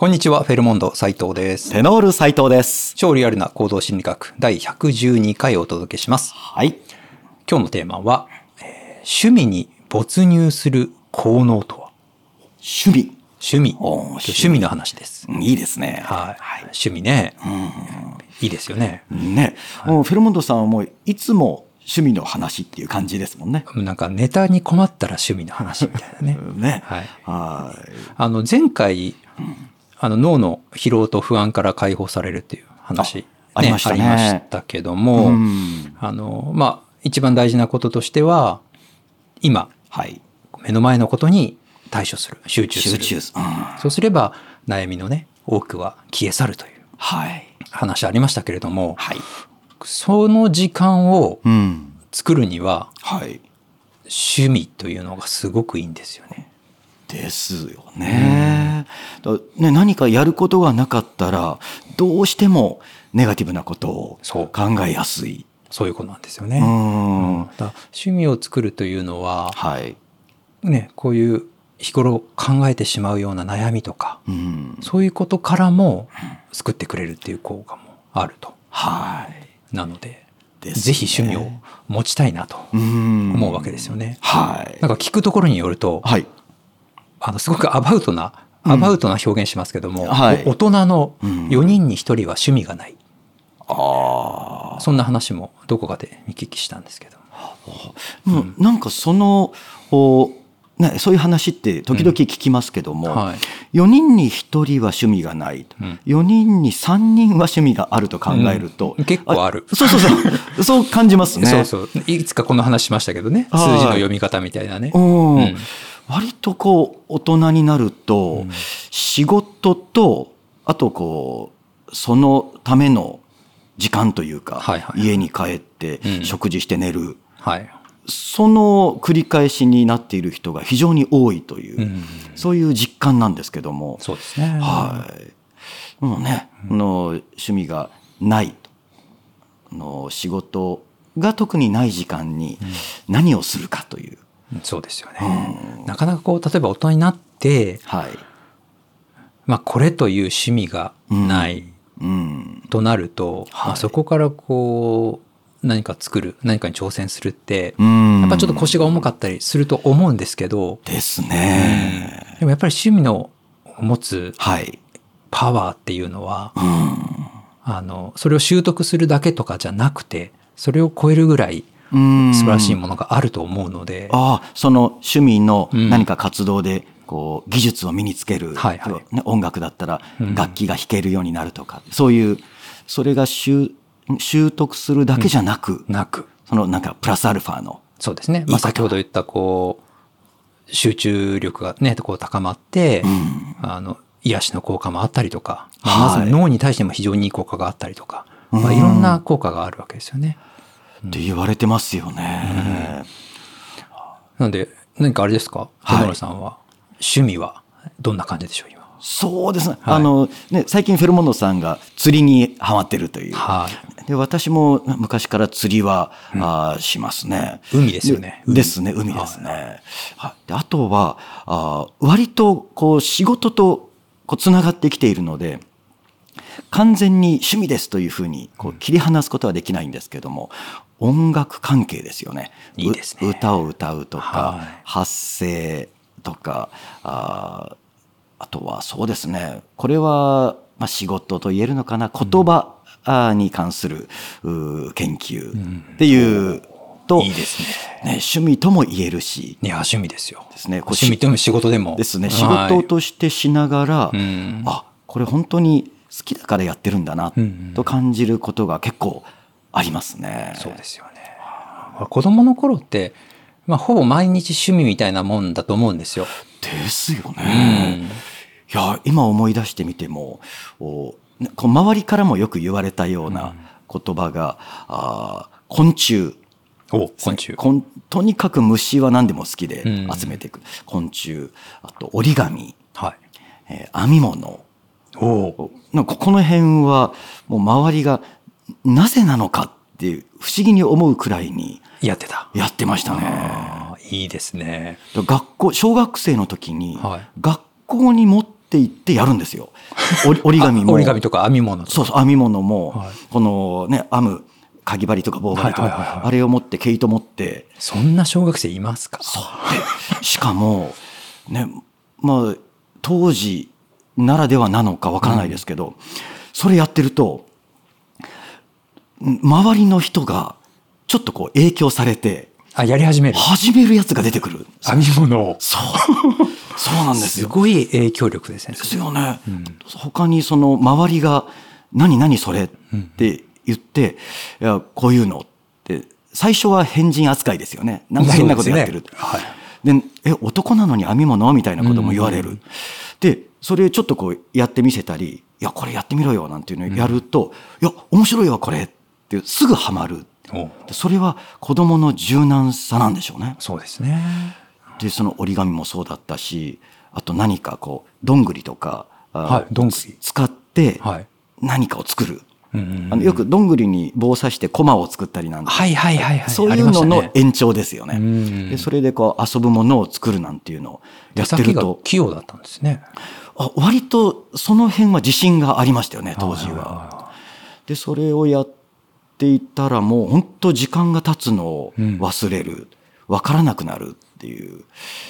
こんにちは、フェルモンド斉藤です。テノール斉藤です。超リアルな行動心理学第112回をお届けします。はい。今日のテーマは、えー趣味に没入する効能とは？趣味。趣味。趣味の話です。うんいいですね。はい。趣味ね。いいですよね。ね、もうフェルモンドさんはもういつも趣味の話っていう感じですもんね。なんかネタに困ったら趣味の話みたいなね。ね。はい。はい。あの、前回、あの、脳の疲労と不安から解放されるっていう話、あありましたねありましたけども、うんあの、まあ、一番大事なこととしては、今、はい。目の前のことに対処する、集中する。集中す。うんそうすれば、悩みのね、多くは消え去るというはい。話ありましたけれども、はい。その時間をうん。作るには、はい。趣味というのがすごくいいんですよね。ですよね。だね何かやることがなかったら、どうしてもネガティブなことを考えやすい。そういうことなんですようね。ん。だから趣味を作るというのは、はい。ね、こういう日頃考えてしまうような悩みとか、うん。そういうことからも救ってくれるっていう効果もあると。はい。なので、ですねぜひ趣味を持ちたいなとうん思うわけですよね。はい。なんか聞くところによると、はい。あの、すごくアバウトな、アバウトな表現しますけども、はいお大人のうん4人に1人は趣味がない。ああ。そんな話もどこかで見聞きしたんですけど。もうなんかその、おね、そういう話って時々聞きますけども、はい。4人に1人は趣味がない、うん4人に3人は趣味があると考えると、うん結構あるそうそうそう。そう感じますね。そうそう。いつかこの話しましたけどね。数はい字の読み方みたいなね。うんうん割とこう、大人になると、うん仕事と、あとこう、そのための時間というか、家に帰ってうん食事して寝る、はい。その繰り返しになっている人が非常に多いという、うんそういう実感なんですけども、そうですね。はい。もうね、あの趣味がないの仕事が特にない時間に何をするかという。そうですよね。なかなかこう、例えば大人になって、はい。まあこれという趣味がないうん。となると、はいまあそこからこう、何か作る、何かに挑戦するって、うんやっぱちょっと腰が重かったりすると思うんですけど、ですね。でもやっぱり趣味の持つはい。パワーっていうのは、うん。あの、それを習得するだけとかじゃなくて、それを超えるぐらいうん素晴らしいものがあると思うので、ああ、その趣味のうん。何か活動で、こう、技術を身につける。はいはい。ね音楽だったらうん。楽器が弾けるようになるとか、そういう、それが習習得するだけじゃなく、なく、そのなんかプラスアルファの。そうですね。まあ先ほど言ったこう、集中力がね、こう高まって、うん。あの、癒しの効果もあったりとか、まず脳に対しても非常にいい効果があったりとか、うん。まあ、いろんな効果があるわけですよね。って言われてますよね。なので、何かあれですか？はい田村さんは、趣味は？どんな感じでしょう、今。そうですね。はいあの、ね、最近フェルモンドさんが釣りにハマってるという。はい。で私も昔から釣りは、あーしますね。海ですよね海ですね、海ですね。はいであとはあー割とこう仕事とこうつながってきているので、完全に趣味ですというふうにこう切り離すことはできないんですけども、音楽関係ですよね。いいですね。う歌を歌うとか、はい。発声とか、あーあとはそうですね、これは、まあ、仕事と言えるのかな、言葉あーに関する研究っていうと、いいですね。ね、趣味とも言えるし、いや、趣味ですよ。ですね。趣味でも仕事でも。ですね、はい。仕事としてしながら、うん。あ、これ本当に好きだからやってるんだなうんうん、と感じることが結構ありますね。そうですよね。子供の頃って、まあ、ほぼ毎日趣味みたいなもんだと思うんですよ。ですようね。ん。いや、今思い出してみても、おねこう周りからもよく言われたような言葉が、あー昆虫。お、昆虫。とにかく虫は何でも好きでうん集めていく。昆虫、あと折り紙、はい。えー編み物。おなんかこの辺はもう周りがなぜなのかっていう不思議に思うくらいにやってた。やってましたね。いいですね。学校、小学生の時にはい学校に持っって言ってやるんですよ。折り折り紙も。あ折り紙とか編み物そうそう、編み物も、はいこのね、編む、かぎ針とか棒針とか、はいはいはいはいあれを持って、毛糸持って、そんな小学生いますか？でしかも、ね、まあ、当時ならではなのかわからないですけど、それやってると、ん周りの人がちょっとこう影響されて、あやり始める始めるやつが出てくる。編み物をそう。そうなんですすよ。ごい影響力ですねですよね。他にその周りが、何何それって言って、いや、こういうのって、最初は変人扱いですよね。なんか変なことやってる。ねはいで、え、男なのに編み物みたいなことも言われる。で、それちょっとこうやってみせたり、いや、これやってみろよなんていうのをやると、いや、面白いわ、これってすぐハマる。それは子供の柔軟さなんでしょうね。そうですね。で、その折り紙もそうだったし、あと何かこう、どんぐりとか、あはいどんぐり。つ使ってはい。何かを作る。うんうんうん。あのよくどんぐりに棒刺してコマを作ったりなんて、はいはいはいはい。そうあいうのの延長ですよね。うんでそれでこう遊ぶものを作るなんていうのをやってると、器用だったんですね。あ割とその辺は自信がありましたよね、当時はいはい。は。で、それをやっていたらもう本当時間が経つのを忘れる。わ、からなくなるっていう。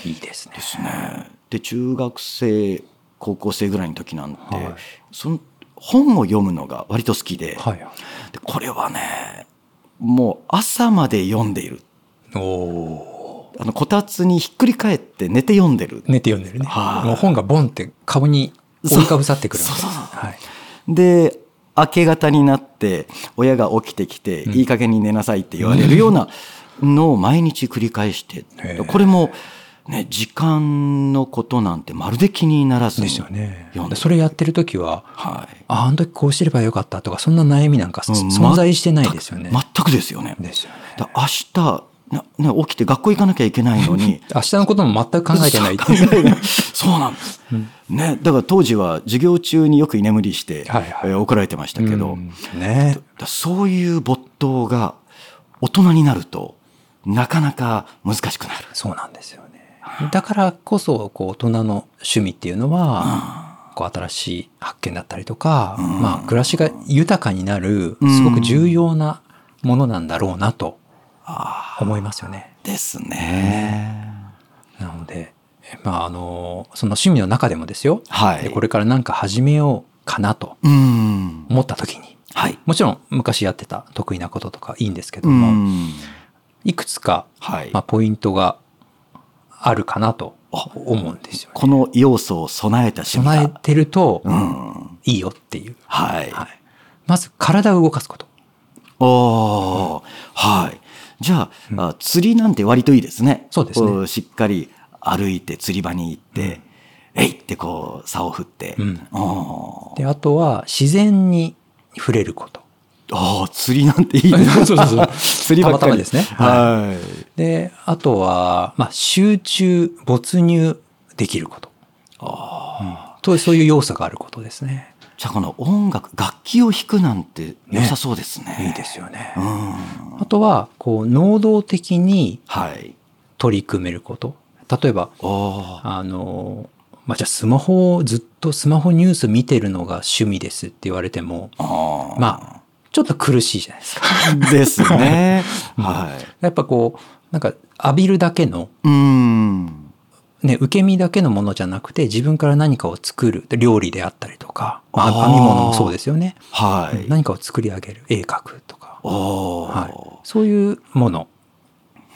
いいですねですね。で、中学生、高校生ぐらいの時なんて、はいその本を読むのが割と好きで、はいでこれはね、もう朝まで読んでいる。おおあの、こたつにひっくり返って寝て読んでる。寝て読んでるねはいもう本がボンって株に覆いかぶさってくるそうそうそうはいで、明け方になって、親が起きてきて、いい加減に寝なさいって言われるようなのを毎日繰り返してこれも、ね、時間のことなんてまるで気にならずにですよね。それやってる時ははい。ああの時こうしてればよかったとかそんな悩みなんかうん存在してないですよね。全くですよね。ですよね。だ明日、なね、起きて学校行かなきゃいけないのに、明日のことも全く考えてない考えないそうなんです。ね、だから当時は授業中によく居眠りして、はいはい。えー怒られてましたけど、うん。ね。だそういう没頭が大人になるとなかなか難しくなる。そうなんですよね。だからこそこう大人の趣味っていうのはこう新しい発見だったりとかまあ暮らしが豊かになるすごく重要なものなんだろうなと思いますよねですね。なのでまああのその趣味の中でもですよはい。でこれから何か始めようかなとうん。思った時にはい。もちろん昔やってた得意なこととかいいんですけどうもん。いくつかはい。まあポイントがあるかなと思うんですよね。この要素を備えた趣味備えが。てるとうん。いいよっていう。はい。はい、まず体を動かすこと。おーはい。じゃあ,、あ釣りなんて割といいですね。そうですねしっかり歩いて釣り場に行って、えいってこう竿を振って。うんで、あとは自然に触れること。ああ、釣りなんていいですね。そうそうそう 釣りばっかりたまたまですねはい。で、あとは、まあ、集中、没入できること。うんとそういう要素があることですね。じゃあこの音楽、楽器を弾くなんて良さそうですね。いいですよねう。ん。あとは、こう、能動的にはい。取り組めること。例えば、あの、まあ、じゃあスマホをずっとスマホニュース見てるのが趣味ですって言われても。まあ、ちょっと苦しいじゃないですか。ですね。はい。やっぱこう、なんか浴びるだけの、うん。ね、受け身だけのものじゃなくて自分から何かを作る。料理であったりとか、まあ編み物もそうですよね。はい。何かを作り上げる。絵描くとか。はい。そういうもの。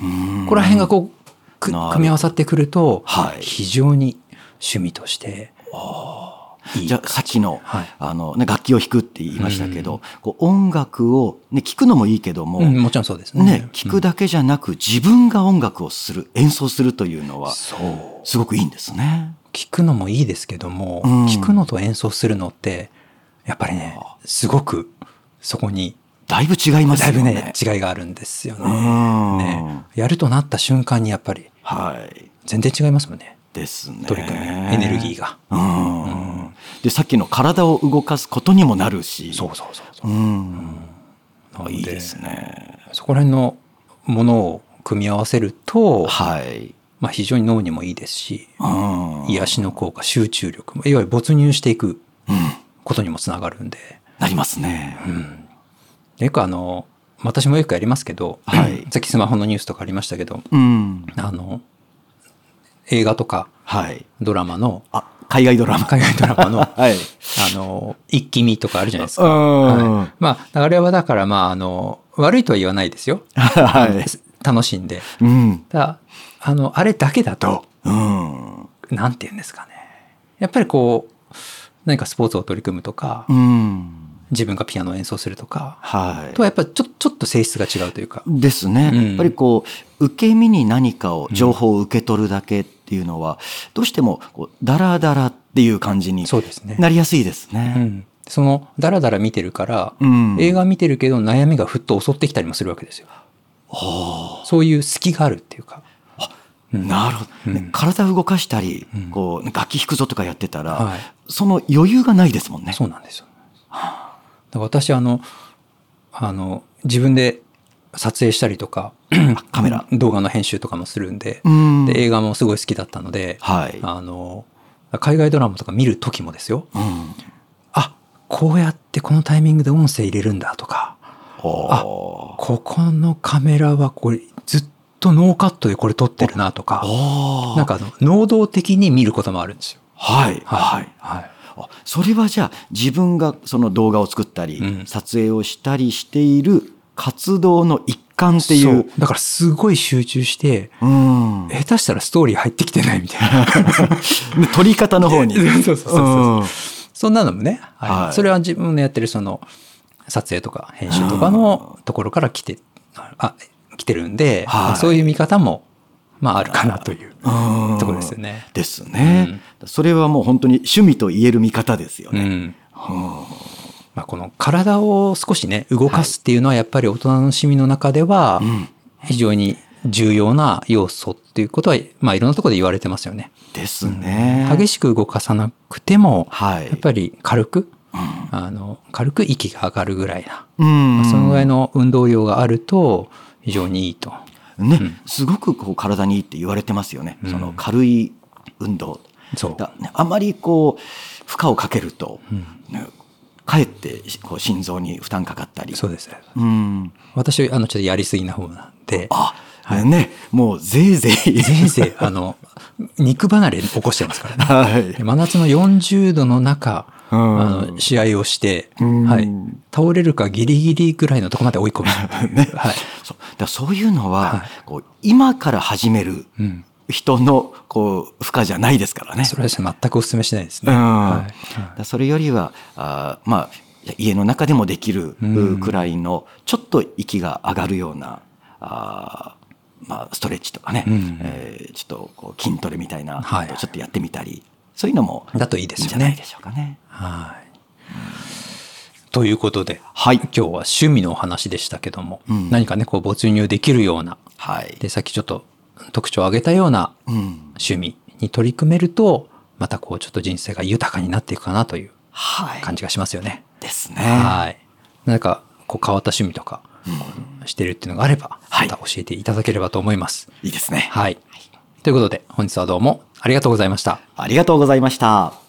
うんここら辺がこう、組み合わさってくると、はい非常に趣味としていいじゃあさっきの,、はいあのね、楽器を弾くって言いましたけど、こう音楽を、ね、聴くのもいいけども、うん、もちろんそうですね。ね、聴くだけじゃなく自分が音楽をする演奏するというのはそう。すごくいいんですね。聞くのもいいですけども、うん聞くのと演奏するのって、やっぱりね、すごくそこに、だいぶ違いますだい。ぶね、違いがあるんですよね。うんねやるとなった瞬間にやっぱりはい。全然違いますもんね。ですね。取り組み、エネルギーが。うん。で、さっきの体を動かすことにもなるし。そうそうそうそうう。ん。なのでいいですね。そこら辺のものを組み合わせると、はい。まあ、非常に脳にもいいですし、うん。癒しの効果、集中力も、いわゆる没入していくうん。ことにもつながるんで、なりますね。よくあの、私もよくやりますけど、はいさっきスマホのニュースとかありましたけど、うん。あの、映画とかはい。ドラマの、あ、海外ドラマ。海外ドラマの、あ はい。の、一気見とかあるじゃないですか。うんはいまあ、あれはだから、まあ、あの、悪いとは言わないですよ。はい。楽しんで。うん。ただ、あの、あれだけだと、うん。なんて言うんですかね。やっぱりこう、何かスポーツを取り組むとか、うん。自分がピアノを演奏するとか、はいと。はやっぱりちょちょっと性質が違うというか。ですね。うんやっぱりこう、受け身に何かを、情報を受け取るだけっていうのは、どうしても、こう、ダラダラっていう感じにそうですね。なりやすいですうね。ん。その、ダラダラ見てるから、うん映画見てるけど悩みがふっと襲ってきたりもするわけですよ。そういう隙があるっていうか。うんなるほど、ね体を動かしたり、うんこう、楽器弾くぞとかやってたら、はいその余裕がないですもんね。そうなんですよ。私、あの、あの、自分で撮影したりとか、カメラ。動画の編集とかもするんで、うんで映画もすごい好きだったので、はい。あの、海外ドラマとか見る時もですよ。うん。あ、こうやってこのタイミングで音声入れるんだとか、おーここのカメラはこれずっとノーカットでこれ撮ってるなとか、なんかあの、能動的に見ることもあるんですよ。はい。はい。はい。あそれはじゃあ自分がその動画を作ったり、うん撮影をしたりしている活動の一環ってい。そうう。だからすごい集中して、うん。下手したらストーリー入ってきてないみたいな。撮り方の方に。そうそうそうそううんそんなのもね、はいはいそれは自分のやってるその撮影とか編集とかのところから来て、あ、来てるんで、はいそういう見方も、まああるかなといううんところですよね。ですね、それはもう本当に趣味と言える見方ですよね。うん。まあこの体を少しね、動かすっていうのはやっぱり大人の趣味の中ではうん非常に重要な要素っていうことは、まあいろんなところで言われてますよね。ですね。激しく動かさなくても、はい。やっぱり軽く、あの、軽く息が上がるぐらいな、うんまあそのぐらいの運動量があると非常にいいと。ね、すごくこう体にいいって言われてますよね。うんその軽い運動。そう。だねあまりこう、負荷をかけると、ねかえってこう心臓に負担かかったり。そうです。うん。私、あの、ちょっとやりすぎな方なんで、あ、ね、もうぜいぜい。ぜいぜい、あの、肉離れ起こしてますからね。はい。真夏の40度の中、うんあの試合をして、うんはい、倒れるかギリギリぐらいのとこまで追い込む。はい。そうだそういうのは、はいこう今から始めるうん。人のこう負荷じゃないですからね。それは全くお勧めしないですね。うん。はい。それよりはあーまあ家の中でもできるうん。くらいのちょっと息が上がるようなあーまあ、ストレッチとかね、うん。えーちょっとこう筋トレみたいなちょっとやってみたり、そういうのもだといいですよね。いいんじゃないでしょうかね。はい。ということで、はい。今日は趣味のお話でしたけども、うん。何かね、こう没入できるような、はい。で、さっきちょっと特徴を挙げたようなうん。趣味に取り組めると、またこうちょっと人生が豊かになっていくかなというはい。感じがしますよね。ですね。はい。何かこう変わった趣味とかしてるっていうのがあれば、はいまた教えていただければと思います。いいですね。はい。ということで、本日はどうもありがとうございました。ありがとうございました。